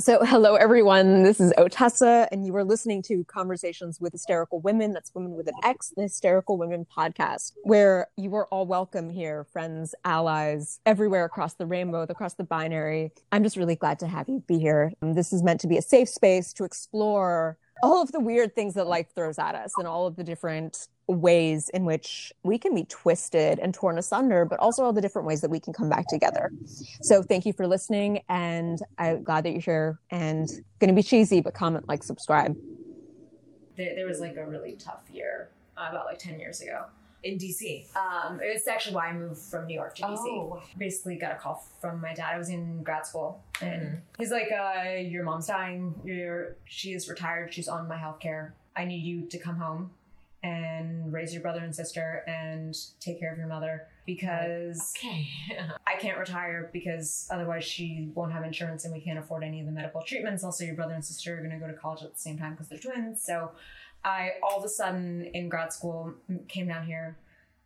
So, hello everyone. This is Otessa, and you are listening to Conversations with Hysterical Women. That's Women with an X, the Hysterical Women podcast, where you are all welcome here, friends, allies, everywhere across the rainbow, across the binary. I'm just really glad to have you be here. Um, this is meant to be a safe space to explore all of the weird things that life throws at us and all of the different ways in which we can be twisted and torn asunder, but also all the different ways that we can come back together. So thank you for listening, and I'm glad that you're here. And going to be cheesy, but comment, like, subscribe. There, there was like a really tough year uh, about like ten years ago. in DC. Um, it's actually why I moved from New York to DC. Oh. Basically, got a call from my dad. I was in grad school, and Mhm. he's like, uh, "Your mom's dying. You're she is retired. She's on my health care. I need you to come home and raise your brother and sister and take care of your mother because Okay. I can't retire because otherwise she won't have insurance and we can't afford any of the medical treatments. Also, your brother and sister are going to go to college at the same time because they're twins. So, I all of a sudden in grad school came down here,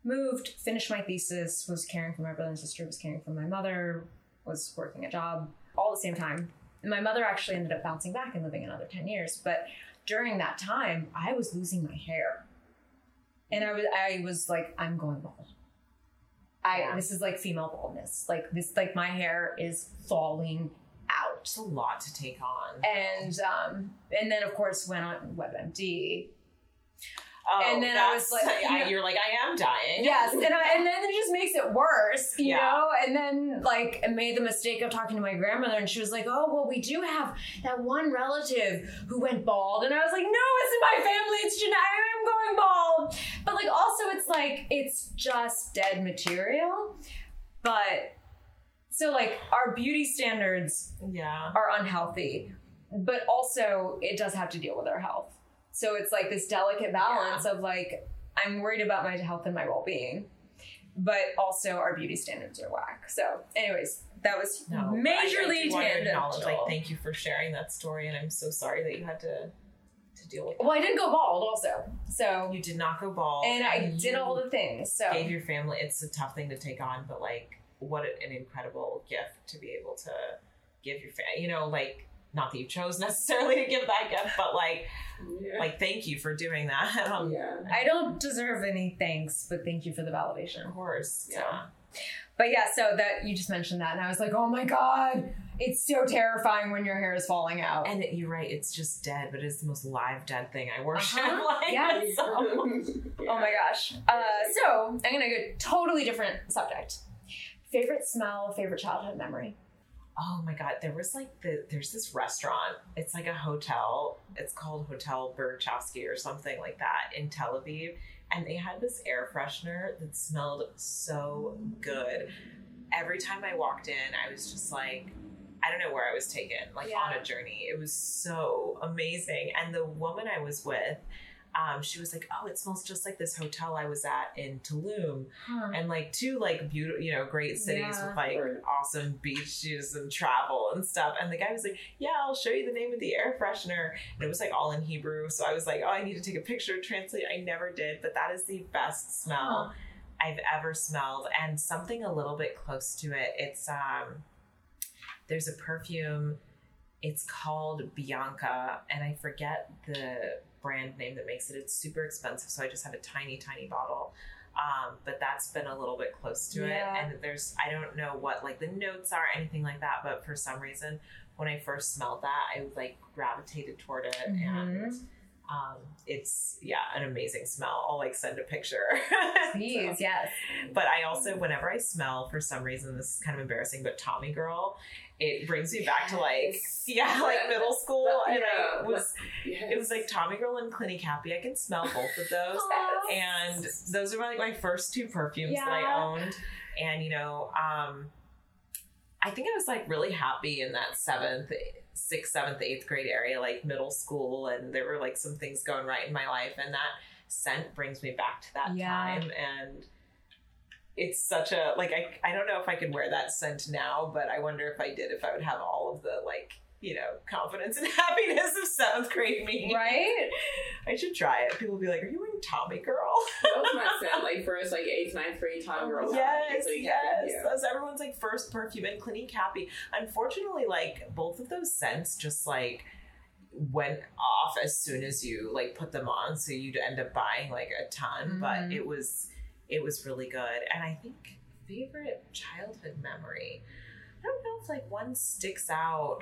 moved, finished my thesis, was caring for my brother and sister, was caring for my mother, was working a job all at the same time. And my mother actually ended up bouncing back and living another 10 years. But during that time, I was losing my hair. And I was I was like, I'm going bald. I Yeah. this is like female baldness. Like this like my hair is falling out. It's a lot to take on. And um and then of course went on WebMD. oh, and then I was that's- like, I, you're like, I am dying. Yes, and I, and then it just makes it worse, you Yeah. know. And then like I made the mistake of talking to my grandmother, and she was like, "Oh, well, we do have that one relative who went bald," and I was like, "No, it's in my family. It's genetic. Bald." But like, also, it's like it's just dead material. But so like our beauty standards Yeah. are unhealthy, but also it does have to deal with our health. So it's like this delicate balance of like, I'm worried about my health and my well being, but also our beauty standards are whack. So, anyways, that was No, I- I majorly do want to acknowledge, tangential. like, thank you for sharing that story, and I'm so sorry that you had to to deal with. well, I didn't go bald also. So, You did not go bald, and I did all the things. So, gave your family. It's a tough thing to take on, but like, what an incredible gift to be able to give your family. You know, like, not that you chose necessarily to give that gift, but like, like, thank you for doing that. Um, yeah. I don't deserve any thanks, but thank you for the validation. Of validation. course. So- Yeah. But yeah, so that you just mentioned that, and I was like, oh my god, it's so terrifying when your hair is falling out. And it, you're right, it's just dead, but it's the most live dead thing I worship. Uh-huh. Like, Yes. so- Oh my gosh. Uh, so I'm gonna go totally different subject. Favorite smell, favorite childhood memory. Oh my god, there was like the there's this restaurant. It's like a hotel. It's called Hotel Berchowski or something like that in Tel Aviv. And they had this air freshener that smelled so good. Every time I walked in, I was just like, I don't know where I was taken, like on a journey. It was so amazing. And the woman I was with, um, she was like, "Oh, it smells just like this hotel I was at in Tulum." and like two like beautiful you know great cities Yeah. with like Right. awesome beaches and travel and stuff and the guy was like yeah i'll show you the name of the air freshener and it was like all in hebrew so i was like oh i need to take a picture translate i never did but that is the best smell i've ever smelled and something a little bit close to it it's um there's a perfume it's called bianca and i forget the brand name that makes it it's super expensive so i just have a tiny tiny bottle um, but that's been a little bit close to Yeah. it and there's i don't know what like the notes are anything like that but for some reason when i first smelled that i like gravitated toward it and Mhm. um, it's yeah an amazing smell i'll like send a picture Please, So- yes. but i also whenever i smell for some reason this is kind of embarrassing but tommy girl it brings me back to like yeah like middle school and Yeah. i was Yes. it was like Tommy Girl and Clinique Happy. I can smell both of those. And those are like my first two perfumes that I owned. And you know, um, I think I was like really happy in that seventh, sixth, seventh, eighth grade area, like middle school, and there were like some things going right in my life, and that scent brings me back to that Yeah. time and it's such a like I, I don't know if I could wear that scent now, but I wonder if I did if I would have all of the like you know confidence and happiness of seventh grade me. Right? I should try it. People will be like, "Are you wearing Tommy girl. That was my scent, like first, like eighth, ninth grade Tommy girl. Yes, Clinique yes. Happy, yeah. That was everyone's like first perfume and Clinique Happy. Unfortunately, like both of those scents just like went off as soon as you like put them on, so you'd end up buying like a ton. But Mhm. it was it was really good, and I think favorite childhood memory. I don't know if like one sticks out.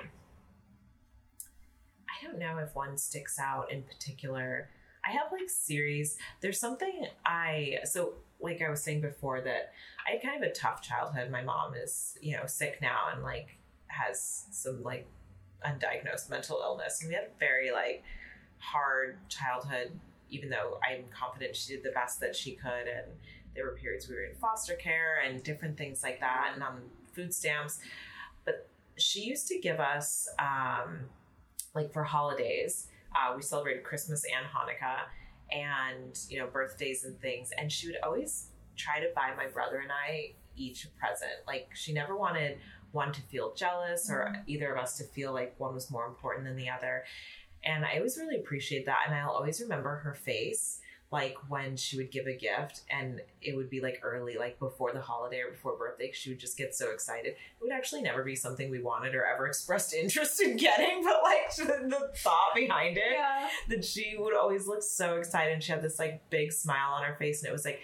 I don't know if one sticks out in particular. I have like series. There's something I so like I was saying before that I had kind of a tough childhood. My mom is, you know, sick now and like has some like undiagnosed mental illness. And we had a very like hard childhood, even though I'm confident she did the best that she could. And there were periods we were in foster care and different things like that and on food stamps. But she used to give us um like for holidays, uh, we celebrated Christmas and Hanukkah and you know birthdays and things. And she would always try to buy my brother and i each a present. Like she never wanted one to feel jealous or either of us to feel like one was more important than the other. And i always really appreciate that. And i'll always remember her face like when she would give a gift and it would be like early like before the holiday or before birthday she would just get so excited it would actually never be something we wanted or ever expressed interest in getting but like the, the thought behind it Yeah. that she would always look so excited and she had this like big smile on her face and it was like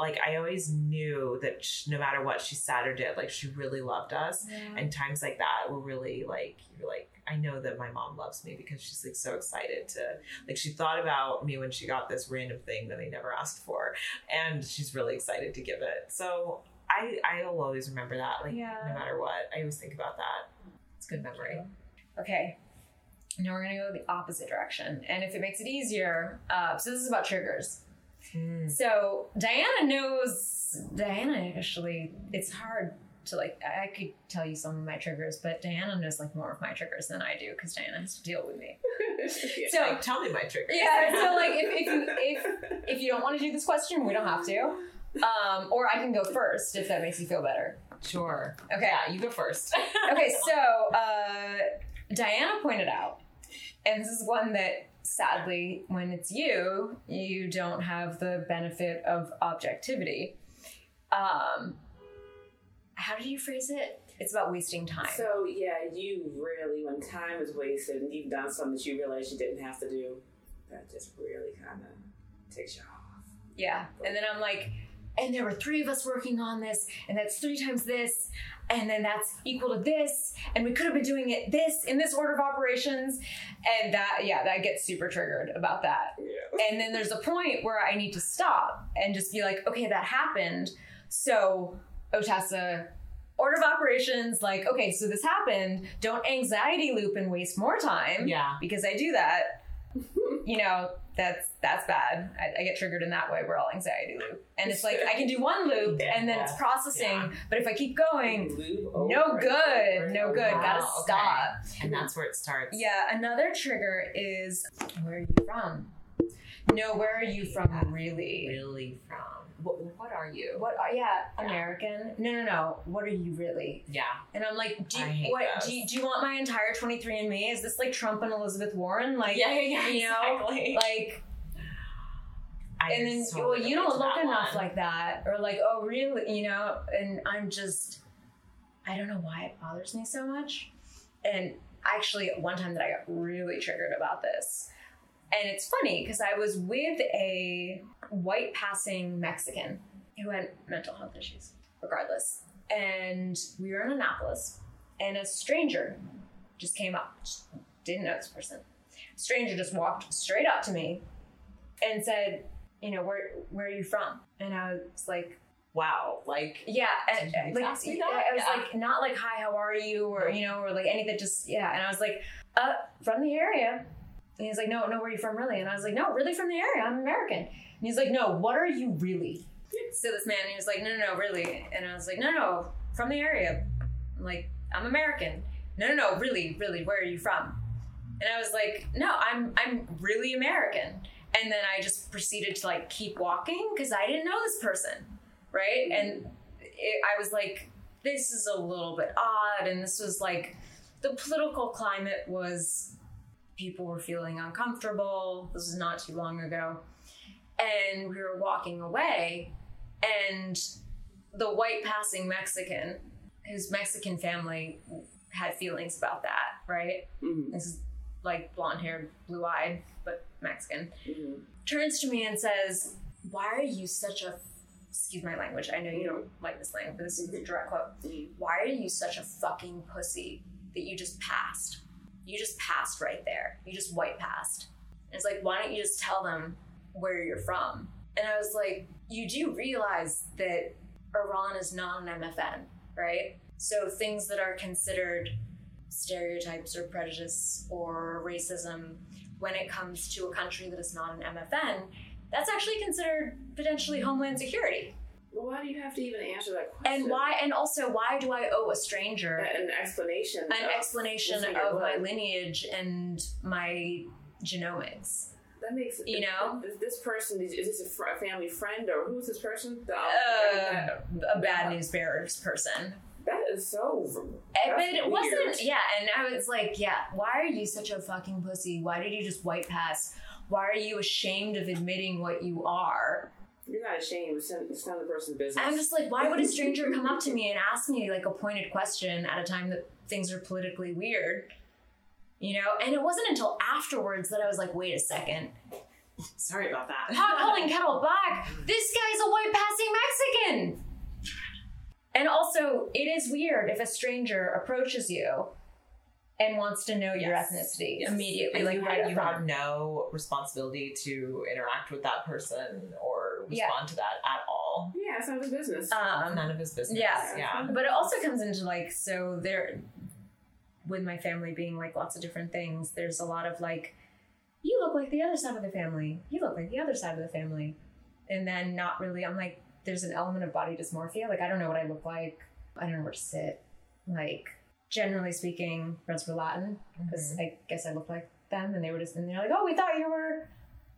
like I always knew that sh no matter what she said or did like she really loved us and times like that were really like you're like I know that my mom loves me because she's like so excited to like she thought about me when she got this random thing that I never asked for and she's really excited to give it so I I'll always remember that like Yeah. no matter what I always think about that it's a good memory Okay. Now we're gonna go the opposite direction, and if it makes it easier, uh, so this is about triggers. Mm. So Diana knows. Diana actually, it's hard to like. I could tell you some of my triggers, but Diana knows like more of my triggers than I do because Diana has to deal with me. Yeah. So like tell me my trigger yeah, so like if if you, if if you don't want to do this question, we don't have to. Um, or I can go first if that makes you feel better. sure Okay. yeah you go first Okay, so uh, Diana pointed out, and this is one that sadly, when it's you, you don't have the benefit of objectivity. Um, how did you phrase it? It's about wasting time. So yeah, you really, when time is wasted and you've done something that you realize you didn't have to do, that just really kind of takes you off. Yeah. And then I'm like, and there were three of us working on this, and that's three times this, and then that's equal to this, and we could have been doing it this in this order of operations. And that, yeah, that gets super triggered about that. Yeah. And then there's a point where I need to stop and just be like, okay, that happened. So, Otessa, order of operations, like, okay, so this happened. Don't anxiety loop and waste more time yeah because I do that, you know, that's that's bad. I, I get triggered in that way. We're all anxiety loop, and it's like I can do one loop and then it's processing. Yeah. But if I keep going, Loop no good, no good. over. Gotta Wow, okay. stop. and that's where it starts Yeah. Another trigger is where are you from? No, where are you from? Really? really from what, what are you What? Are, yeah, Yeah. American. No, no, no. What are you really? yeah And I'm like, do you, what? those. Do you, do you want my entire 23andMe? Is this like Trump and Elizabeth Warren? Like, yeah yeah yeah you know, like I and then totally well you don't look enough one. like that or like oh really you know and i'm just i don't know why it bothers me so much and actually one time that i got really triggered about this and it's funny because i was with a white passing mexican who had mental health issues regardless and we were in annapolis and a stranger just came up just didn't know this person stranger just walked straight up to me and said you know, where where are you from? And I was like, wow like yeah, and like I was Yeah. like, not like hi, how are you, or you know, or like anything, just yeah. And I was like, uh, from the area. And he's like, no, no, where are you from, really? And I was like, no, really from the area. I'm American. And he's like, no, what are you really? So this man, he was like, no, no, no, really. And I was like, no, no, from the area. I'm like, I'm American. No, no, no, really, really, where are you from? And I was like, no, I'm I'm really American. And then I just proceeded to like keep walking because I didn't know this person, right? And it, I was like, this is a little bit odd. And this was like, the political climate was people were feeling uncomfortable. This was not too long ago. and we were walking away, and the white passing Mexican, his Mexican family had feelings about that, right? Mhm. This is like blonde haired, blue eyed, but Mexican. Mhm. Turns to me and says, Why are you such a, excuse my language, I know you don't like this language, but this is a direct quote. Mhm. Why are you such a fucking pussy that you just passed? You just passed right there. You just white passed. And it's like, why don't you just tell them where you're from? And I was like, you do realize that Iran is not an MFN, right? So things that are considered stereotypes or prejudice or racism when it comes to a country that is not an MFN, that's actually considered potentially homeland security. Why do you have to even answer that question? And why and also why do I owe a stranger An explanation. an of- explanation of my lineage and my genomics? That makes you know? Is this person is, is this a, fr- a family friend or who's this person? The- Uh, a bad news bearers person. that is so. Eh, but it wasn't yeah and i was like yeah why are you such a fucking pussy why did you just white pass why are you ashamed of admitting what you are You're not ashamed. It's none, it's none of the person's business. i'm just like why would a stranger come up to me and ask me like a pointed question at a time that things are politically weird you know and it wasn't until afterwards that i was like wait a second Sorry about that. pot calling kettle black this guy's a white passing mexican and also it is weird if a stranger approaches you and wants to know your ethnicity Yes. immediately And like you, right have, you have no responsibility to interact with that person or respond Yeah. to that at all. yeah, it's none of his business. um None of his business. yeah. Yeah. but it also comes into like so there with my family being like lots of different things there's a lot of like you look like the other side of the family you look like the other side of the family and then not really i'm like there's an element of body dysmorphia like i don't know what i look like i don't know where to sit like generally speaking friends were latin because Mm-hmm. i guess i look like them and they were just and they're like oh we thought you were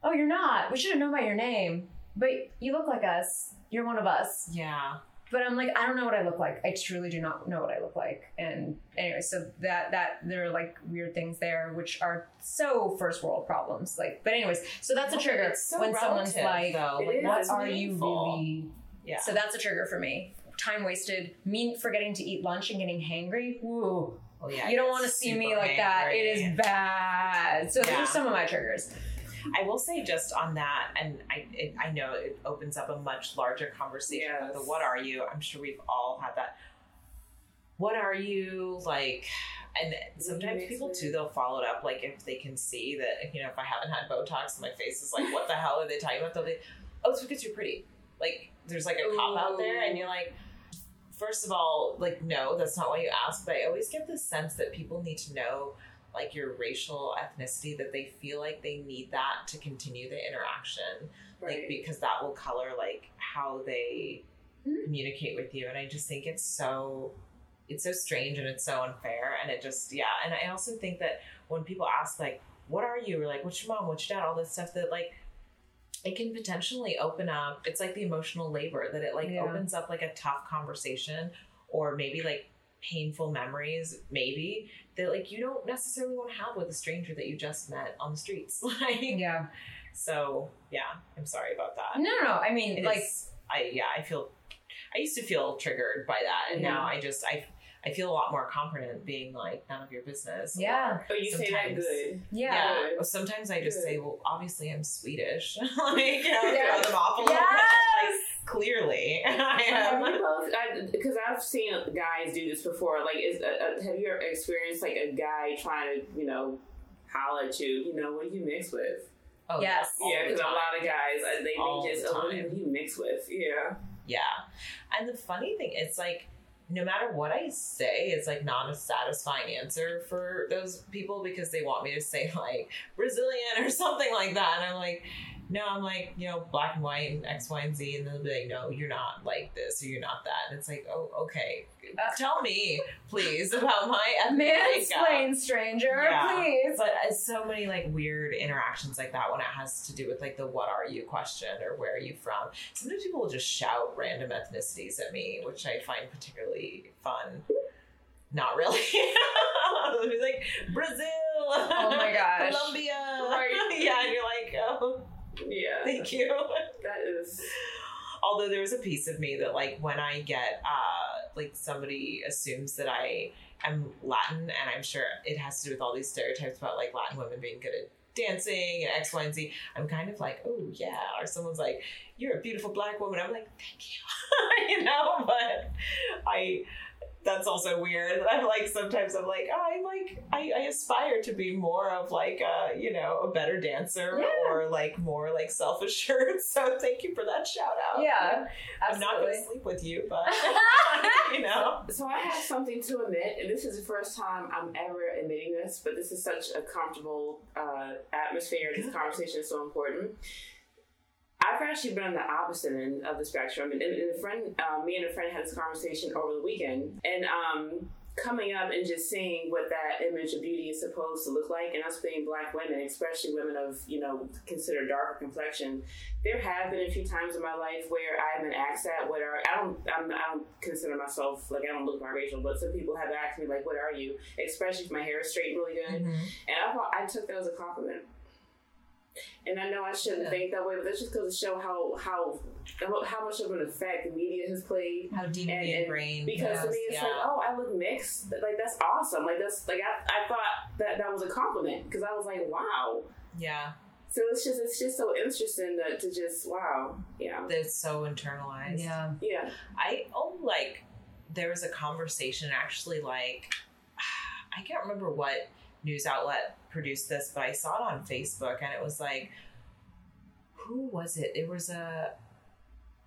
oh you're not we should have known by your name but you look like us you're one of us Yeah. but I'm like, I don't know what I look like. I truly do not know what I look like. And anyway, so that that there are like weird things there, which are so first world problems. Like, but anyways, so that's a trigger It's so when someone's like, though. Like, "What are you really?" Yeah. So that's a trigger for me. Time wasted, me forgetting to eat lunch and getting hangry. Woo. Oh, yeah, you don't want to see me like that. It is bad. So those are some of my triggers. I will say just on that, and I it, I know it opens up a much larger conversation. Yes. The what are you? I'm sure we've all had that. What are you like? And sometimes people too, they'll follow it up like if they can see that you know if I haven't had Botox, my face is like, what the hell are they talking about? They'll be, oh, it's because you're pretty. Like there's like a cop out there, and you're like. First of all, like no, that's not why you ask. But I always get the sense that people need to know like your racial ethnicity that they feel like they need that to continue the interaction like right. because that will color like how they Mhm. communicate with you. And i just think it's so it's so strange and it's so unfair. And it just yeah. And i also think that when people ask like what are you? or like what's your mom? What's your dad? all this stuff that like it can potentially open up it's like the emotional labor that it like Yeah. opens up like a tough conversation or maybe like painful memories maybe that like you don't necessarily want to have with a stranger that you just met on the streets like Yeah. so yeah i'm sorry about that No, no, no. I mean, It like, is- i yeah i feel i used to feel triggered by that and now i just i i feel a lot more confident being like none of your business Yeah. but you say that sometimes- good. yeah. yeah, Good. Sometimes i just Good. say well obviously i'm swedish like you know Yes. throw them off a little bit like clearly i Have am both? Because I've seen guys do this before. Like, is uh, uh, have you ever experienced like a guy trying to, you know, holler at you? You know, what do you mix with? oh Yes. yeah, the because a lot of guys uh, they, All they just the oh, what time. do you mix with? Yeah. Yeah. And the funny thing is like no matter what I say, it's like not a satisfying answer for those people because they want me to say like Brazilian or something like that. And I'm like, no, I'm like, you know, black and white and X, Y, and Z. And they'll be like, no, you're not like this or you're not that. And it's like, oh, okay. Uh, Tell me, please, about my. Mansplain, stranger, Yeah. please. But uh, so many like weird interactions like that when it has to do with like the what are you question or where are you from. Sometimes people will just shout random ethnicities at me, which I find particularly fun. Not really. Like Brazil. Oh my gosh. Colombia. Right. yeah, and you're like, oh, Yeah. Thank you. That is. Although there was a piece of me that, like, when I get, uh, like, somebody assumes that I am Latin, and I'm sure it has to do with all these stereotypes about, like, Latin women being good at dancing and X, Y, and Z. I'm kind of like, oh, yeah. Or someone's like, you're a beautiful black woman. I'm like, thank you. you know, but I that's also weird. I'm like sometimes I'm like oh, I like I, I aspire to be more of like a you know a better dancer Yeah. or like more like self assured. So thank you for that shout out. Yeah, I'm not going to sleep with you, but you know. So I have something to admit, and this is the first time I'm ever admitting this, but this is such a comfortable uh, atmosphere. This conversation is so important. I've actually been on the opposite end of the spectrum, and, and a friend, uh, me and a friend had this conversation over the weekend, and um, coming up and just seeing what that image of beauty is supposed to look like, and us being black women, especially women of you know considered darker complexion, there have been a few times in my life where I've been asked that. What are I don't I'm, I don't consider myself like I don't look biracial, but some people have asked me like, "What are you?" Especially if my hair is straight and really good, Mhm. and I thought I took that as a compliment. And I know I shouldn't Yeah. think that way, but that's just because to show how how how much of an effect the media has played How deeply And- and ingrained. because to me it's yeah. like oh i look mixed like that's awesome like that's like i, I thought that that was a compliment because i was like wow yeah, so it's just it's just so interesting to, to just wow yeah it's so internalized. Yeah. yeah I oh like there was a conversation actually like I can't remember what news outlet produced this, but I saw it on Facebook and it was like who was it? It was a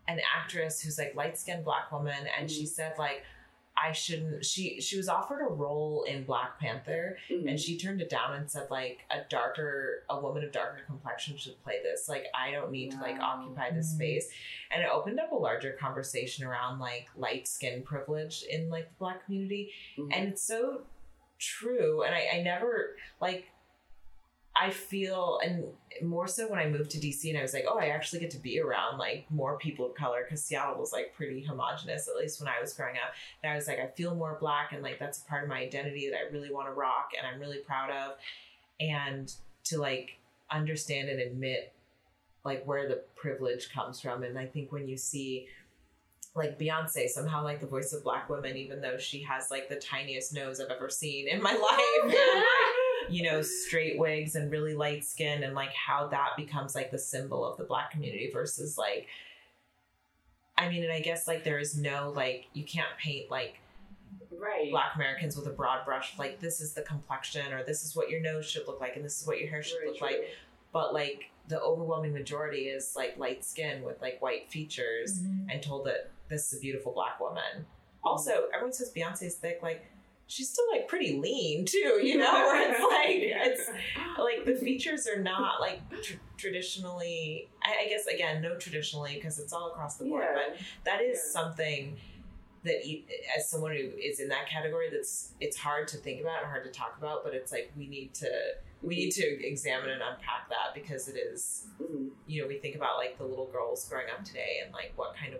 an actress who's like light skinned black woman and she said like I shouldn't she she was offered a role in Black Panther Mhm. and she turned it down and said like a darker a woman of darker complexion should play this like i don't need to like occupy this Mhm. space and it opened up a larger conversation around like light skin privilege in like the black community Mhm. and it's so true and I, I never like i feel and more so when i moved to dc and i was like oh i actually get to be around like more people of color because seattle was like pretty homogenous at least when i was growing up and i was like i feel more black and like that's a part of my identity that i really want to rock and i'm really proud of and to like understand and admit like where the privilege comes from and i think when you see like Beyonce, somehow like the voice of black women, even though she has like the tiniest nose I've ever seen in my life, and like, you know, straight wigs and really light skin, and like how that becomes like the symbol of the black community versus like, I mean, and I guess like there is no like you can't paint like right. Black Americans with a broad brush, like this is the complexion or this is what your nose should look like and this is what your hair should Very look like, but like the overwhelming majority is like light skin with like white features Mm-hmm. and told that this is a beautiful black woman. Also, everyone says Beyonce's thick, like she's still like pretty lean too, you know. Where it's like it's like the features are not like tr- traditionally. I, I guess again, no traditionally because it's all across the board, yeah. but that is Yeah. something that you, as someone who is in that category, that's it's hard to think about and hard to talk about, but it's like we need to we need to examine and unpack that because it is Mhm. you know we think about like the little girls growing up today and like what kind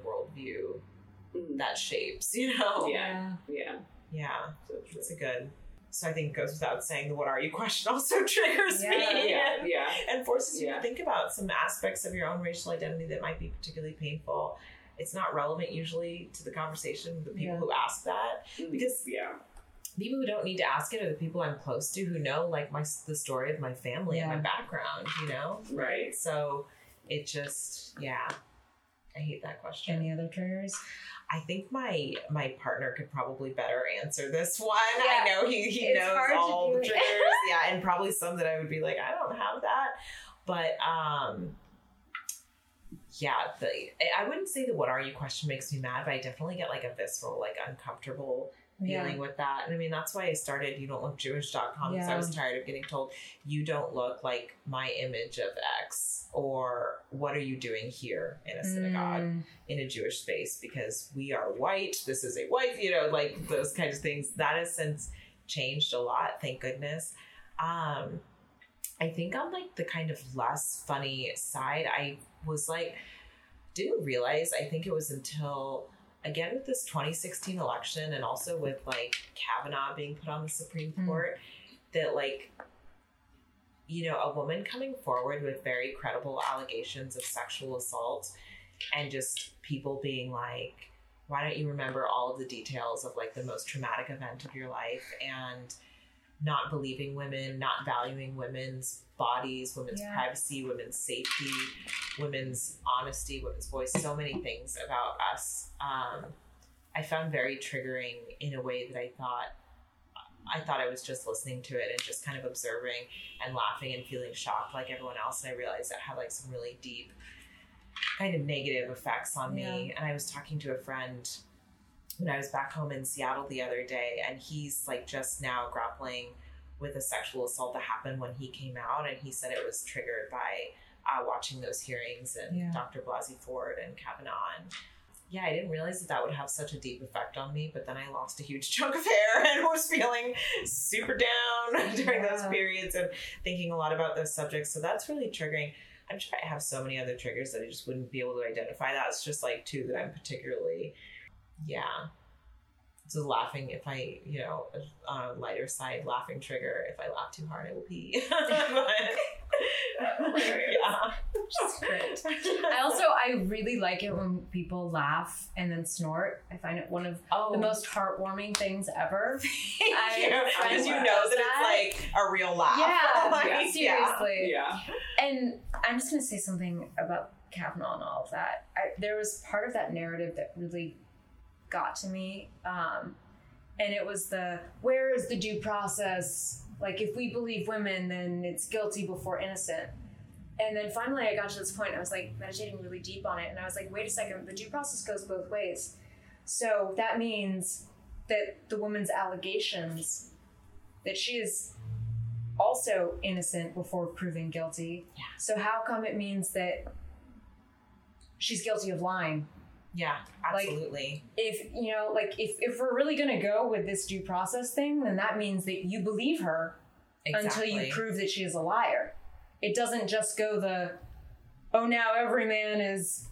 of worldview Mhm. that shapes you know Yeah. yeah yeah so true. it's a good so i think it goes without saying the what are you question also triggers Yeah. me yeah and, yeah and forces you Yeah. to think about some aspects of your own racial identity that might be particularly painful it's not relevant usually to the conversation the people Yeah. who ask that Because- yeah people who don't need to ask it are the people i'm close to who know like my the story of my family and my background you know right so it just yeah i hate that question Any other triggers? I think my my partner could probably better answer this one. Yeah. I know he, he It's knows all the triggers. yeah, and probably some that I would be like, I don't have that. But um yeah, the I wouldn't say the what are you question makes me mad, but I definitely get like a visceral, like uncomfortable feeling with that. And I mean that's why I started you don't look Jewish.com because I was tired of getting told you don't look like my image of X or what are you doing here in a synagogue Mm, in a Jewish space because we are white. This is a white, you know, like those kinds of things. That has since changed a lot, thank goodness. Um, I think on like the kind of less funny side, I was like, didn't realize. I think it was until again with this 2016 election and also with like Kavanaugh being put on the Supreme Hmm. Court that like you know, a woman coming forward with very credible allegations of sexual assault and just people being like, why don't you remember all of the details of like the most traumatic event of your life and not believing women, not valuing women's bodies, women's Yeah. privacy, women's safety, women's honesty, women's voice, so many things about us. Um, I found very triggering in a way that I thought I thought I was just listening to it and just kind of observing and laughing and feeling shocked like everyone else. And I realized that had like some really deep kind of negative effects on me. And I was talking to a friend when I was back home in Seattle the other day, and he's like just now grappling with a sexual assault that happened when he came out. And he said it was triggered by uh, watching those hearings and Yeah. Dr. Blasey Ford and Kavanaugh. And yeah, I didn't realize that that would have such a deep effect on me, but then I lost a huge chunk of hair and was feeling super down during those periods and thinking a lot about those subjects. So that's really triggering. I'm sure I have so many other triggers that I just wouldn't be able to identify. That's just like two that I'm particularly, yeah. So laughing, if I, you know, on a lighter side, laughing trigger. If I laugh too hard, I will pee. But, yeah. Great. I also I really like it when people laugh and then snort. I find it one of Oh, the most heartwarming things ever. Thank you. Because you know that, that. it's like a real laugh. Yeah, Like, seriously. Yeah. And I'm just gonna say something about Kavanaugh and all of that. I, there was part of that narrative that really got to me, um, and it was the where is the due process? Like, if we believe women, then it's guilty before innocent. And then finally, I got to this point. I was like meditating really deep on it, and I was like, wait a second, the due process goes both ways. So that means that the woman's allegations that she is also innocent before proven guilty. Yeah. So how come it means that she's guilty of lying? Yeah, Like- absolutely. If you know, like if if we're really gonna go with this due process thing, then that means that you believe her exactly. until you prove that she is a liar. It doesn't just go the oh now every man is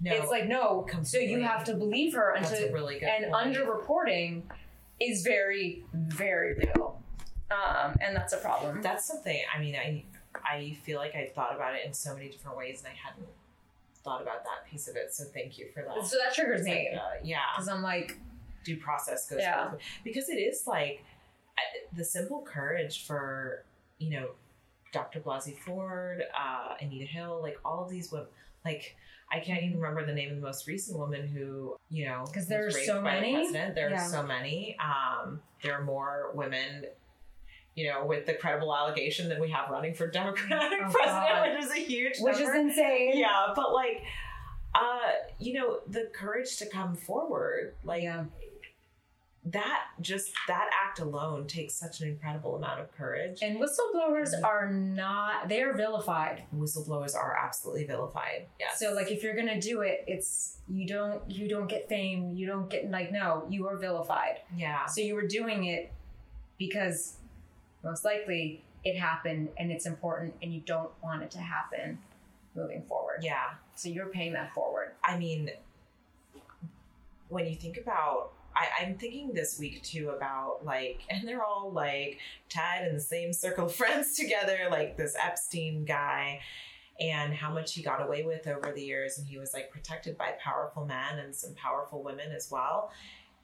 no, it's like no so you have to believe her until really good and point. underreporting is very very real um and that's a problem That's something. I mean, I I feel like I thought about it in so many different ways, and I hadn't thought about that piece of it. So thank you for that. so that triggers me like, uh, yeah, because i'm like due process goes Yeah. because it is like I- the simple courage for you know Dr. Blasey Ford, uh, Anita Hill, like all of these women, like. I can't even remember the name of the most recent woman who, you know because there are so the many? There Yeah. are so many. Um, there are more women, you know, with the credible allegation that we have running for Democratic Oh, president, God. which is a huge which is insane. Yeah but like uh you know the courage to come forward like yeah. that just that act alone takes such an incredible amount of courage. And whistleblowers are not they are vilified. Whistleblowers are absolutely vilified Yeah. so like if you're gonna do it it's you don't you don't get fame you don't get like no you are vilified. Yeah. So you were doing it because most likely it happened and it's important and you don't want it to happen moving forward yeah so you're paying that forward i mean when you think about I, I'm thinking this week too about like, and they're all like tied in the same circle of friends together, like this Epstein guy, and how much he got away with over the years. And he was like protected by powerful men and some powerful women as well.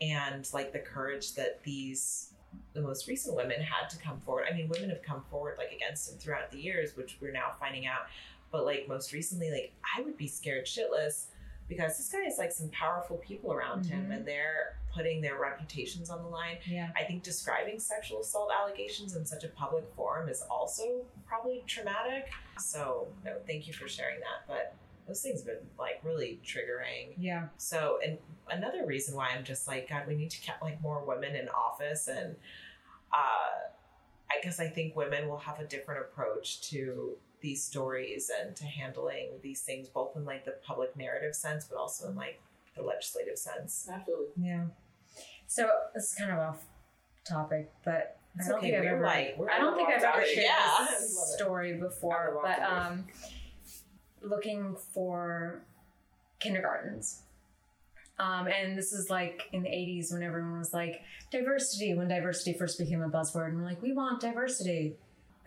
And like the courage that these, the most recent women had to come forward. I mean, women have come forward like against him throughout the years, which we're now finding out. But like most recently, like I would be scared shitless because this guy has like some powerful people around him Mhm. and they're putting their reputations on the line. yeah I think describing sexual assault allegations in such a public forum is also probably traumatic. So, no, thank you for sharing that. But those things have been like really triggering. yeah So, and another reason why I'm just like, God, we need to get like more women in office. And uh, I guess I think women will have a different approach to these stories and to handling these things, both in like the public narrative sense, but also in like the legislative sense. Absolutely. yeah so this is kind of off topic but It's I don't okay. think I've We're ever like, I don't think I've ever shared Yeah. This story before, but our um, looking for kindergartens. Um, and this is like in the 80s when everyone was like, diversity, when diversity first became a buzzword. And we're like, we want diversity.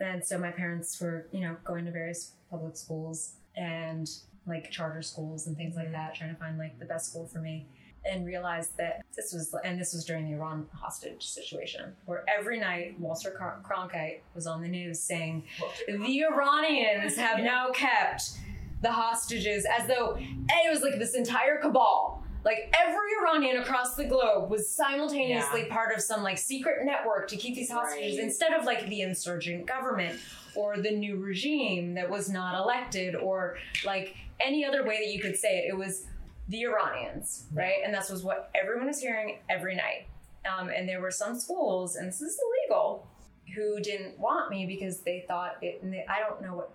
And so my parents were, you know, going to various public schools and like charter schools and things like that, trying to find like the best school for me. And realized that this was, and this was during the Iran hostage situation, where every night Walter Cronkite was on the news saying, the Iranians have now kept the hostages as though it was like this entire cabal. Like every Iranian across the globe was simultaneously Yeah. part of some like secret network to keep these hostages Right. instead of like the insurgent government or the new regime that was not elected or like any other way that you could say it. It was the Iranians, right? And that's was what everyone was hearing every night. Um, and there were some schools, and this is illegal, who didn't want me because they thought it. And they, I don't know what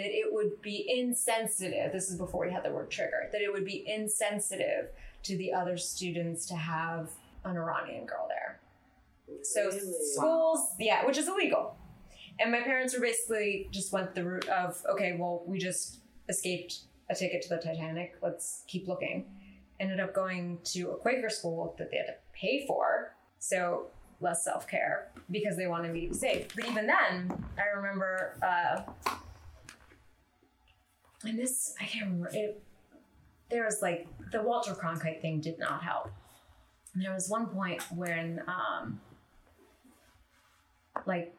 that it would be insensitive. This is before we had the word trigger. That it would be insensitive to the other students to have an Iranian girl there. So Really? schools, yeah, which is illegal. And my parents were basically just went the route of, okay, well, we just escaped a ticket to the Titanic. Let's keep looking. Ended up going to a Quaker school that they had to pay for. So less self care because they wanted me to be safe. But even then, I remember, uh, and this, I can't remember, it, there was like, the Walter Cronkite thing did not help. And there was one point when, um, like,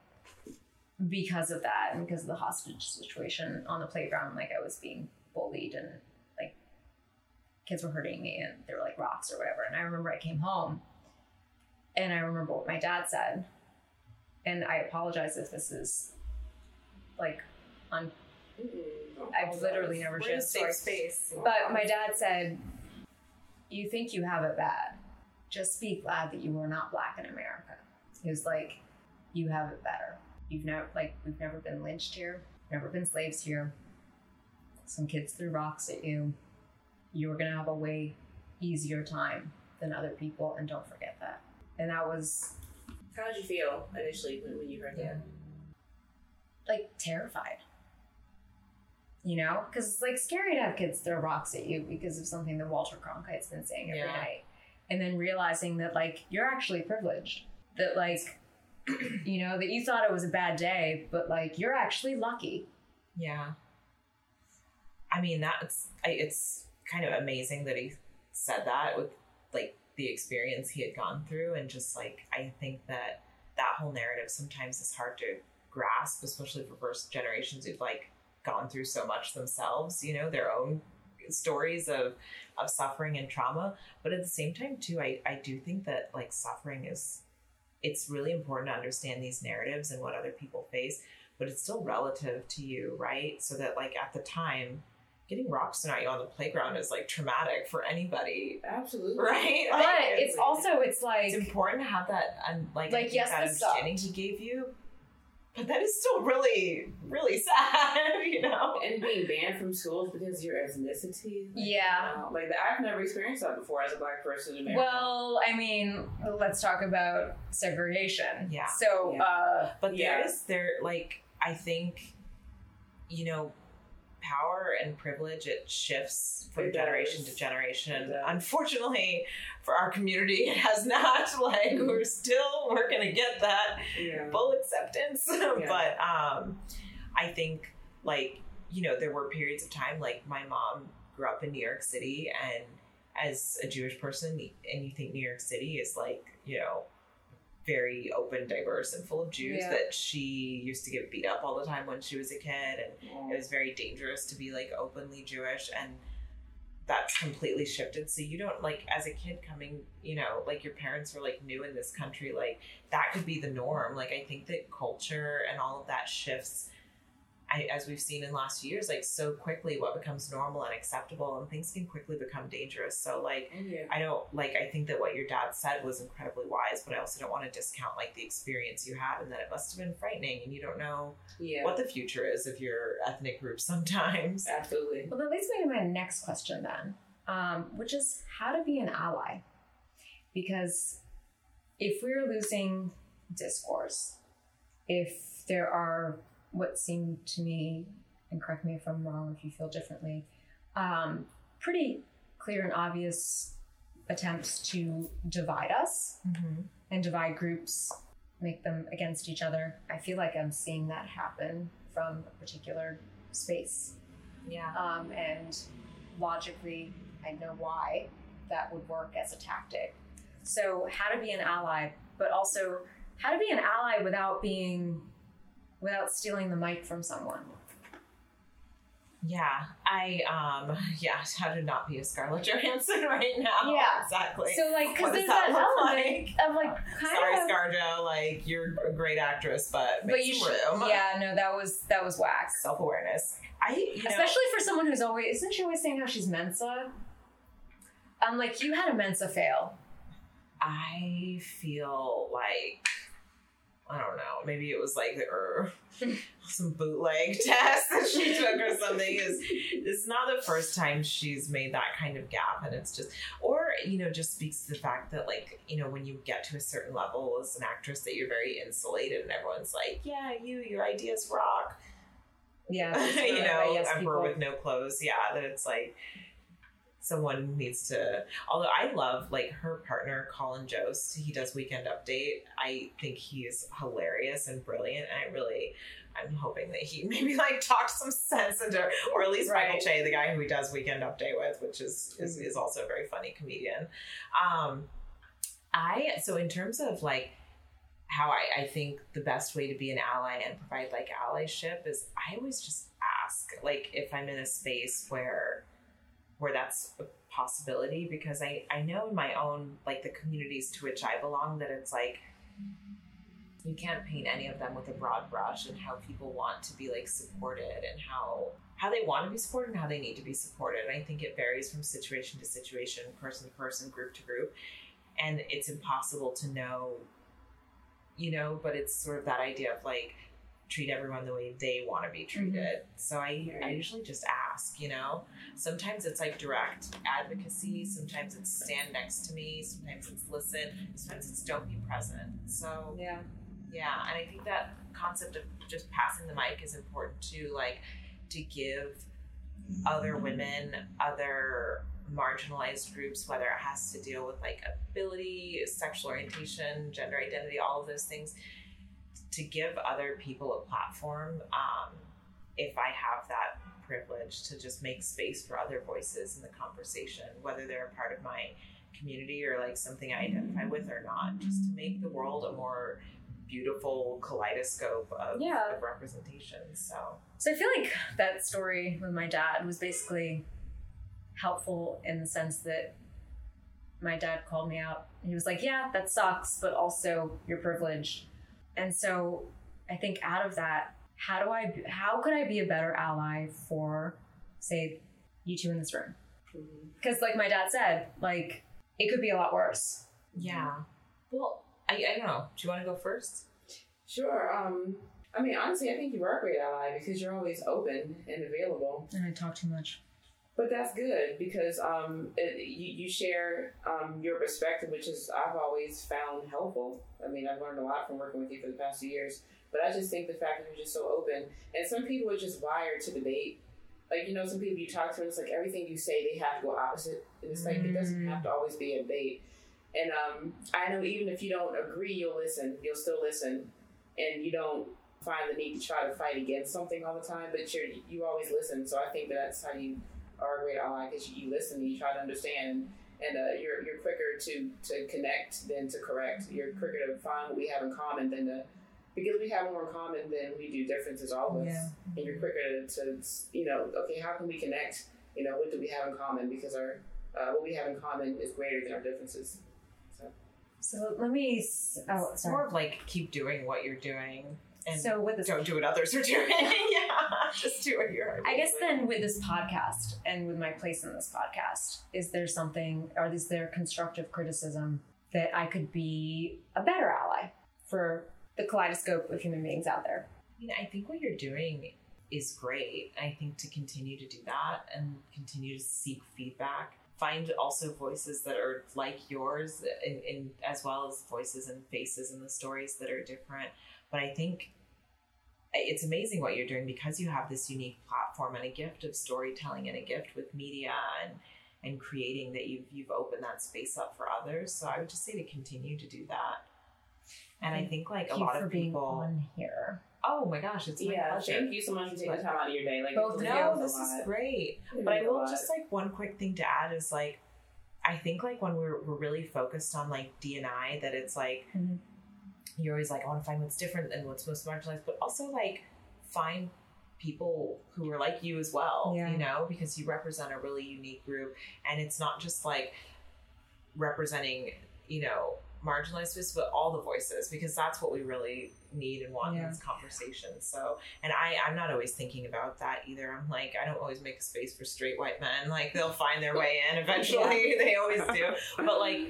because of that and because of the hostage situation on the playground, like I was being bullied and like kids were hurting me and they were like rocks or whatever. And I remember I came home and I remember what my dad said. And I apologize if this is like un- Mm-hmm. I've literally never We're shared a a story. space. But my dad said, You think you have it bad. Just be glad that you were not black in America. He was like, You have it better. You've never, like, we've never been lynched here, never been slaves here. Some kids threw rocks at you. You're going to have a way easier time than other people, and don't forget that. And that was How did you feel initially when, when you heard that? like terrified. You know, because it's like scary to have kids throw rocks at you because of something that Walter Cronkite's been saying every Yeah. night, and then realizing that like you're actually privileged. That like, you know, that you thought it was a bad day, but like you're actually lucky. Yeah. I mean, that's I, it's kind of amazing that he said that with like the experience he had gone through, and just like I think that that whole narrative sometimes is hard to grasp, especially for first generations who've like gone through so much themselves. You know, their own stories of of suffering and trauma, but at the same time too, I I do think that like suffering is it's really important to understand these narratives and what other people face but it's still relative to you, right? So that like at the time, getting rocks thrown at you on the playground is like traumatic for anybody, Absolutely. right? But Like, it's also it's like it's important to have that un- like, Like, yes, that this sucked. understanding he gave you. But that is still really, really sad, you know. And being banned from schools because of your ethnicity. Like, Yeah. wow. Like I've never experienced that before as a black person in America. well, I mean, let's talk about segregation. Yeah. So, Yeah. uh, But Yeah. there is there like I think, you know, power and privilege it shifts from It generation does. to generation. Unfortunately, for our community, it has not. Like we're still working to get that yeah. full acceptance. but um, I think like you know there were periods of time like my mom grew up in New York City and as a Jewish person and you think New York City is like you know very open, diverse, and full of Jews Yeah. that she used to get beat up all the time when she was a kid and it was very dangerous to be like openly Jewish and that's completely shifted. So you don't like as a kid coming, you know, like your parents were like new in this country, like that could be the norm. Like I think that culture and all of that shifts I, as we've seen in last few years, like so quickly what becomes normal and acceptable and things can quickly become dangerous. So like yeah. I don't like I think that what your dad said was incredibly wise, but I also don't want to discount like the experience you had and that it must have been frightening and you don't know Yeah. what the future is of your ethnic group sometimes. Absolutely. Well, that leads me to my next question then, um, which is how to be an ally. Because if we're losing discourse, if there are what seemed to me, and correct me if I'm wrong if you feel differently, um, pretty clear and obvious attempts to divide us Mm-hmm. and divide groups make them against each other. I feel like I'm seeing that happen from a particular space. Yeah. Um, and logically, I know why that would work as a tactic. So, how to be an ally, but also how to be an ally without being, without stealing the mic from someone. Yeah, I um yeah, how to not be a Scarlett Johansson right now. Yeah. exactly. So, like, because there's that element of like kind Sorry, of. ScarJo, like you're a great actress, but but you should, yeah, no, that was that was whack. Self awareness. I you know, Especially for someone who's always isn't she always saying how she's Mensa? I'm like, you had a Mensa fail. I feel like I don't know. Maybe it was like er, some bootleg test that she took or something. Is it's not the first time she's made that kind of gap, and it's just, or you know, just speaks to the fact that like you know when you get to a certain level as an actress that you're very insulated, and everyone's like, yeah, you, your ideas rock. Yeah, you know, yes, emperor people. with no clothes. Yeah, that it's like someone needs to. Although I love like her partner Colin Jost. He does Weekend Update. I think he's hilarious and brilliant. And I really. I'm hoping that he maybe like talks some sense into, or at least Michael Right. Che, the guy who he does Weekend Update with, which is is, is also a very funny comedian. Um, I so in terms of like how I, I think the best way to be an ally and provide like allyship is I always just ask like if I'm in a space where where that's a possibility because I, I know in my own like the communities to which I belong that it's like you can't paint any of them with a broad brush and how people want to be like supported and how how they want to be supported and how they need to be supported. And I think it varies from situation to situation, person to person, group to group. And it's impossible to know you know, but it's sort of that idea of like treat everyone the way they want to be treated. Mm-hmm. So I, I usually just ask, you know. Sometimes it's like direct advocacy, sometimes it's stand next to me, sometimes it's listen, sometimes it's don't be present. So Yeah. yeah, and I think that concept of just passing the mic is important too, like to give other women, other marginalized groups, whether it has to deal with like ability, sexual orientation, gender identity, all of those things, to give other people a platform. Um, if I have that privilege to just make space for other voices in the conversation, whether they're a part of my community or like something I identify with or not, just to make the world a more beautiful kaleidoscope of, Yeah. of representation. So So I feel like that story with my dad was basically helpful in the sense that my dad called me out. He was like, "Yeah, that sucks, but also you're privileged." And so I think out of that, how do I how could I be a better ally for say you two in this room? Cuz like my dad said, like it could be a lot worse. yeah. Well, I, I don't know. Do you want to go first? Sure. Um, I mean, honestly, I think you are a great ally because you're always open and available. And I talk too much. But that's good because um, it, you, you share um, your perspective, which is I've always found helpful. I mean, I've learned a lot from working with you for the past few years. But I just think the fact that you're just so open, and some people are just wired to debate. Like you know, some people you talk to, and it's like everything you say, they have to go opposite. And it's like it doesn't have to always be a debate. And um, I know even if you don't agree, you'll listen. You'll still listen, and you don't find the need to try to fight against something all the time. But you you always listen. So I think that that's how you are a great ally because you, you listen, and you try to understand, and uh, you're you're quicker to to connect than to correct. You're quicker to find what we have in common than to because we have more in common than we do differences. All of us, Yeah. and you're quicker to, to you know okay how can we connect? You know what do we have in common because our uh, what we have in common is greater than our differences. So let me s- oh It's more of like keep doing what you're doing and so with this don't do what others are doing. yeah, just do what you're. I guess then with this podcast and with my place in this podcast, is there something, or is there constructive criticism that I could be a better ally for the kaleidoscope of human beings out there? I mean, I think what you're doing is great. I think to continue to do that and continue to seek feedback. Find also voices that are like yours, in, in as well as voices and faces and the stories that are different. But I think it's amazing what you're doing because you have this unique platform and a gift of storytelling and a gift with media and and creating that you've you've opened that space up for others. So I would just say to continue to do that. And I think like a lot of being people. on here. Oh my gosh, it's my Yeah, pleasure. thank you so much for taking the time out of your day. Like, Both it of really you. No, this is great. It But I will just like one quick thing to add is like, I think like when we're we're really focused on like D and I, that it's like Mhm. you're always like I want to find what's different and what's most marginalized, but also like find people who are like you as well. Yeah. You know, because you represent a really unique group, and it's not just like representing you know marginalized voices, but all the voices because that's what we really need and want Yeah. in this conversation. So and I, I'm not always thinking about that either. I'm like, I don't always make a space for straight white men. Like they'll find their way in eventually. they always do. But like,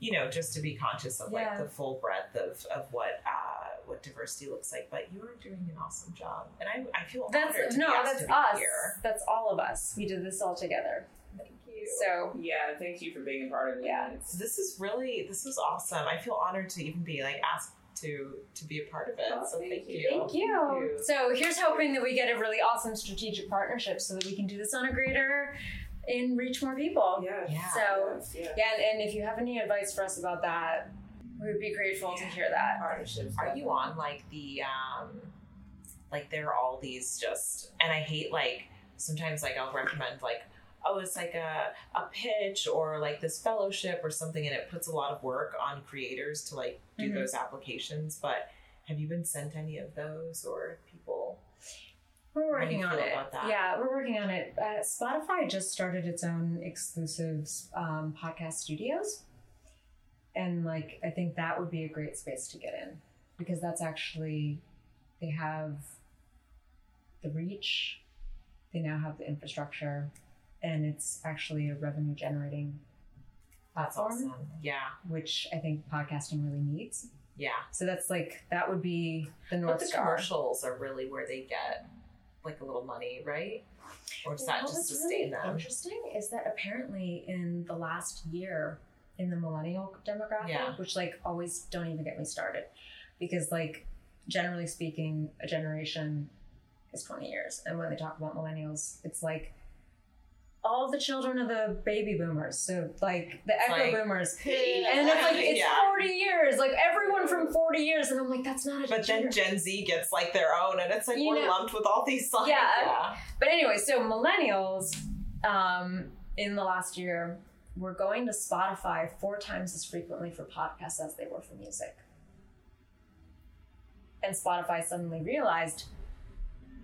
you know, just to be conscious of like Yeah. the full breadth of, of what uh, what diversity looks like. But you are doing an awesome job, and I, I feel That's no, that's us. here. That's all of us. We did this all together. Thank you. So Yeah, thank you for being a part of it. Yeah. It's- this is really this is awesome. I feel honored to even be like asked to to be a part of it. Oh, so thank thank you. you. Thank you. Thank you. So here's hoping that we get a really awesome strategic partnership so that we can do this on a greater and reach more people. Yes. Yeah. So yes, yes. yeah, and, and if you have any advice for us about that, we would be grateful to hear that. Partnerships. Are you on like the um like there are all these just and I hate like sometimes like I'll recommend like oh it's like a a pitch or like this fellowship or something and it puts a lot of work on creators to like do Mhm. those applications but have you been sent any of those or people We're How do you working on it. Yeah, we're working on it. Uh, Spotify just started its own exclusive um, podcast studios, and like I think that would be a great space to get in because that's actually they have the reach, they now have the infrastructure, and it's actually a revenue generating that's platform, awesome yeah which I think podcasting really needs. yeah So that's like that would be the north but the star. commercials are really where they get like a little money right or does that just sustain really them Interesting is that apparently in the last year in the millennial demographic, Yeah. which like always don't even get me started, because like generally speaking, a generation is twenty years, and when they talk about millennials, it's like all the children of the baby boomers, so like the echo like- boomers. Yeah. And it's like it's Yeah. forty years, like everyone from forty years, and I'm like, that's not a. But then Gen Z gets like their own, and it's like You we're know- lumped with all these like Yeah. But anyway, so millennials um, in the last year were going to Spotify four times as frequently for podcasts as they were for music. And Spotify suddenly realized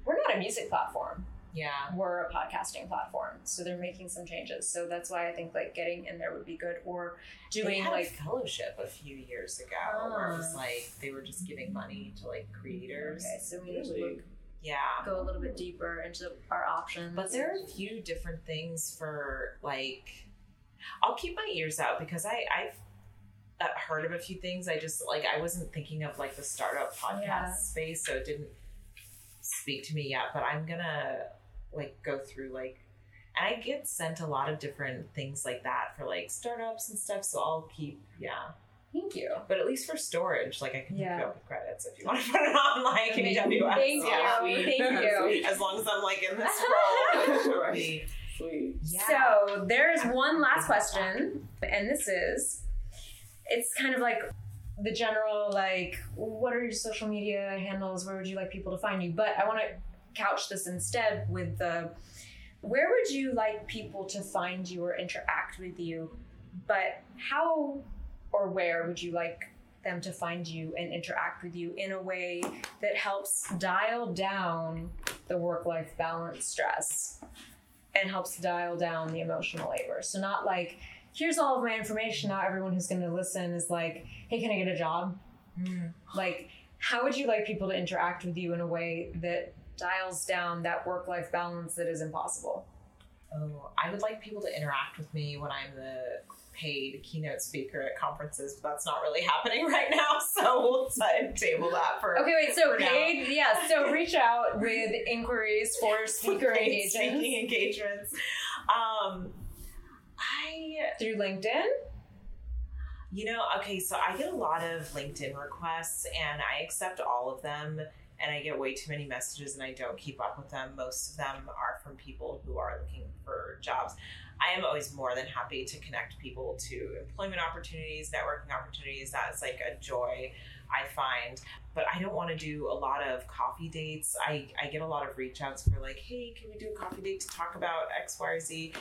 we're not a music platform, yeah. we're a podcasting platform. So they're making some changes. So that's why I think like getting in there would be good or doing had like a fellowship a few years ago where it was like they were just giving money to like creators. okay, so we need to look, Yeah. go a little bit deeper into our options. But there are a few different things for like I'll keep my ears out because I I've uh, heard of a few things. I just like I wasn't thinking of like the startup podcast Yeah. space, so it didn't speak to me yet. But I'm gonna like go through like, and I get sent a lot of different things like that for like startups and stuff. So I'll keep yeah. Thank you. But at least for storage, like I can Yeah. hook up with credits if you want to put it on like Thank AWS. you. yeah. Sweet. Thank you. As long as I'm like in this role, Sweet. Yeah. So there's one last question, and this is it's kind of like the general like what are your social media handles where would you like people to find you but i want to couch this instead with the where would you like people to find you or interact with you but how or where would you like them to find you and interact with you in a way that helps dial down the work life balance stress and helps dial down the emotional labor. So not like, here's all of my information. Now everyone who's going to listen is like, hey, can I get a job? Mm. Like, how would you like people to interact with you in a way that dials down that work life balance that is impossible? Oh, I would like people to interact with me when I'm the paid keynote speaker at conferences, but that's not really happening right now. So we'll table that for Okay, wait. So For now. paid, yeah. So reach out with inquiries for speaker paid engagements speaking engagements. Um, I through LinkedIn. You know, okay, so I get a lot of LinkedIn requests and I accept all of them and I get way too many messages and I don't keep up with them. Most of them are from people who are looking for jobs. I am always more than happy to connect people to employment opportunities, networking opportunities. That's like a joy. I find. But I don't want to do a lot of coffee dates. I, I get a lot of reach outs for like, hey, can we do a coffee date to talk about X, Y, or Z?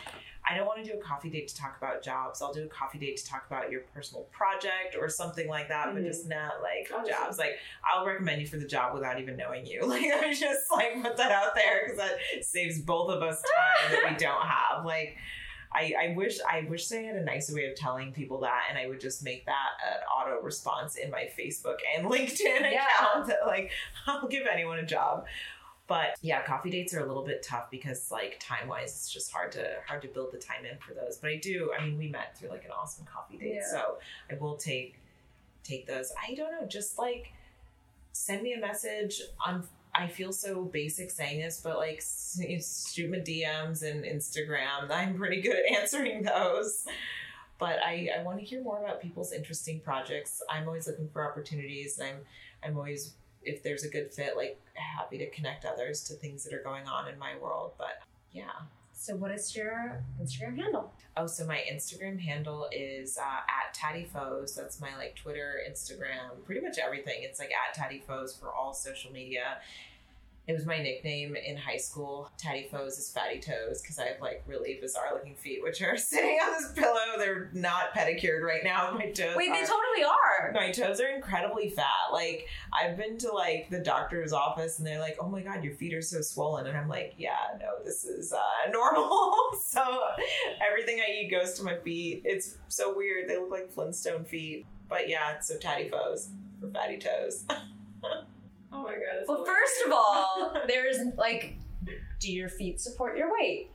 I don't want to do a coffee date to talk about jobs. I'll do a coffee date to talk about your personal project or something like that, but Mhm. just not like Oh, jobs. Like I'll recommend you for the job without even knowing you. Like I just like put that out there because that saves both of us time that we don't have. Like I, I wish I wish they had a nicer way of telling people that, and I would just make that an auto response in my Facebook and LinkedIn Yeah. account that like I'll give anyone a job. But yeah, coffee dates are a little bit tough because like time wise, it's just hard to hard to build the time in for those. But I do. I mean, we met through like an awesome coffee date, Yeah. so I will take take those. I don't know, just like send me a message on. I feel so basic saying this, but like shoot me DMs and Instagram. I'm pretty good at answering those. But I, I want to hear more about people's interesting projects. I'm always looking for opportunities, I'm I'm always if there's a good fit, like happy to connect others to things that are going on in my world. But yeah. So, what is your Instagram handle? Oh, so my Instagram handle is uh, at Tatty Foes. That's my like Twitter, Instagram, pretty much everything. It's like at Tatty Foes for all social media. It was my nickname in high school. Tatty Foes is fatty toes because I have like really bizarre looking feet, which are sitting on this pillow. They're not pedicured right now. My toes. Wait, they totally are. my toes are incredibly fat. Like I've been to like the doctor's office and they're like, "Oh my god, your feet are so swollen," and I'm like, "Yeah, no, this is uh, normal." so everything I eat goes to my feet. It's so weird. They look like Flintstone feet. But yeah, so tatty foes for fatty toes. Oh my god. Well, hilarious. first of all, there's like, do your feet support your weight?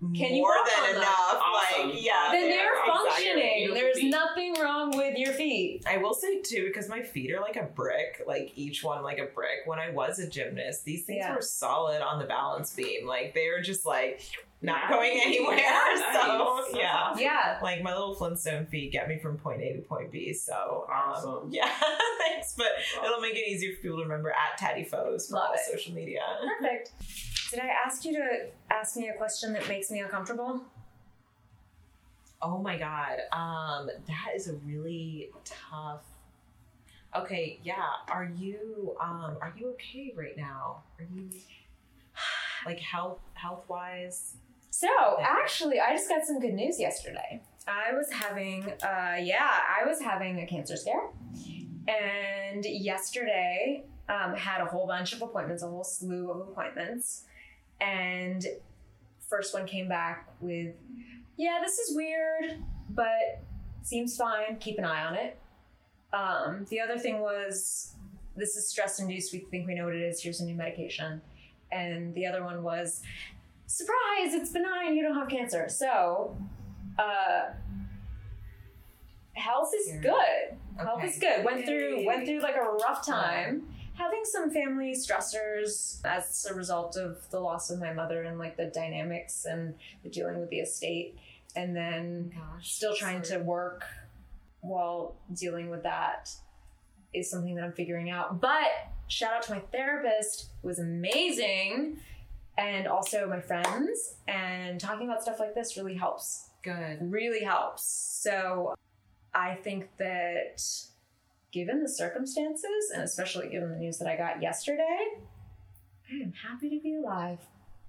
Can you More walk than on them? enough. Awesome. Like yeah. Then yeah, they're functioning. Beautiful There's feet. nothing wrong with your feet. I will say too, because my feet are like a brick, like each one like a brick. When I was a gymnast, these things Yeah. were solid on the balance beam. Like they were just like not going anywhere. Yeah, so nice. yeah. Yeah. Like my little Flintstone feet get me from point A to point B. So um, Awesome. yeah, thanks. But it'll make it easier for people to remember at Tatty Foes for Love all it. social media. Perfect. Did I ask you to ask me a question that makes me uncomfortable? Oh my god, um, that is a really tough. Okay, yeah. Are you um are you okay right now? Are you like health health wise? So, actually, I just got some good news yesterday. I was having, uh, yeah, I was having a cancer scare. And yesterday, um, had a whole bunch of appointments, a whole slew of appointments. And first one came back with, yeah, this is weird, but seems fine. Keep an eye on it. Um, the other thing was, this is stress induced. We think we know what it is. Here's a new medication. And the other one was, surprise, it's benign, you don't have cancer. So, uh, health is good. Health is good. Went through went through like a rough time. Having some family stressors as a result of the loss of my mother and like the dynamics and the dealing with the estate, and then Gosh, still trying to work while dealing with that is something that I'm figuring out. But shout out to my therapist, who was amazing, and also my friends. And talking about stuff like this really helps. good. Really helps. So I think that given the circumstances, and especially given the news that I got yesterday, I am happy to be alive.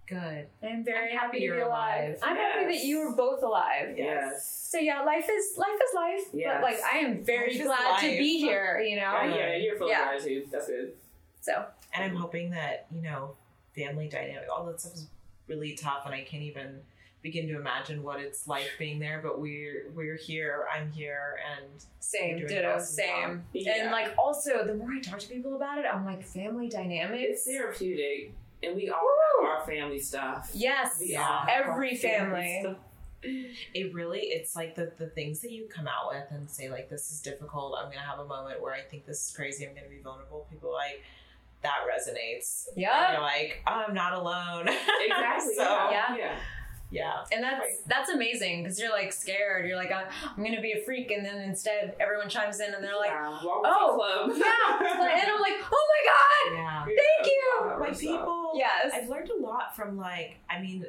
Good. I am very I'm happy happy, to you're be alive. alive. I'm happy that you were both alive. Yes. So yeah, life is life is life. Yes. But like I am very Life glad to be here, you know? Oh, yeah, you're full Yeah. of gratitude. That's good. So And I'm hoping that, you know, family dynamic, all that stuff is really tough and I can't even begin to imagine what it's like being there, but we're we're here, I'm here and same, ditto, awesome same. Yeah. And like also the more I talk to people about it, I'm like family dynamics. It's therapeutic, and we all Woo! have our family stuff. Yes. We Yeah. all have Every our family. stuff. it really it's like the the things that you come out with and say like this is difficult i'm gonna have a moment where i think this is crazy i'm gonna be vulnerable people like that resonates Yeah. you're like oh, i'm not alone Exactly. so yeah. Yeah. yeah. yeah And that's that's amazing because you're like scared. You're like, I'm, I'm gonna be a freak, and then instead everyone chimes in and they're like, Yeah. Welcome oh, to the club. yeah, and I'm like, oh my god, yeah thank you. like people Yes. i've learned a lot from like i mean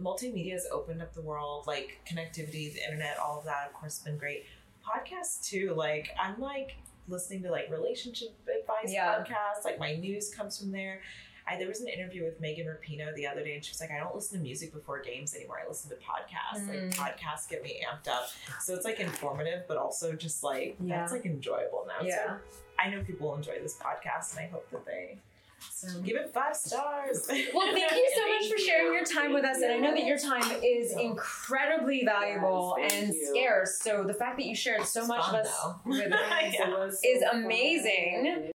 multimedia has opened up the world like connectivity the internet all of that of course has been great podcasts too like i'm like listening to like relationship advice Yeah. podcasts. Like my news comes from there. I, there was an interview with Megan Rapinoe the other day, and she was like, "I don't listen to music before games anymore. I listen to podcasts. Mm. Like podcasts get me amped up. So it's like informative, but also just like Yeah. that's like enjoyable now. Yeah. So I know people enjoy this podcast, and I hope that they give it five stars. Well, thank you so much for sharing your time with us. And I know that your time is incredibly valuable Yes, and you. scarce. So the fact that you shared so much of us with Yeah. It was so Is amazing.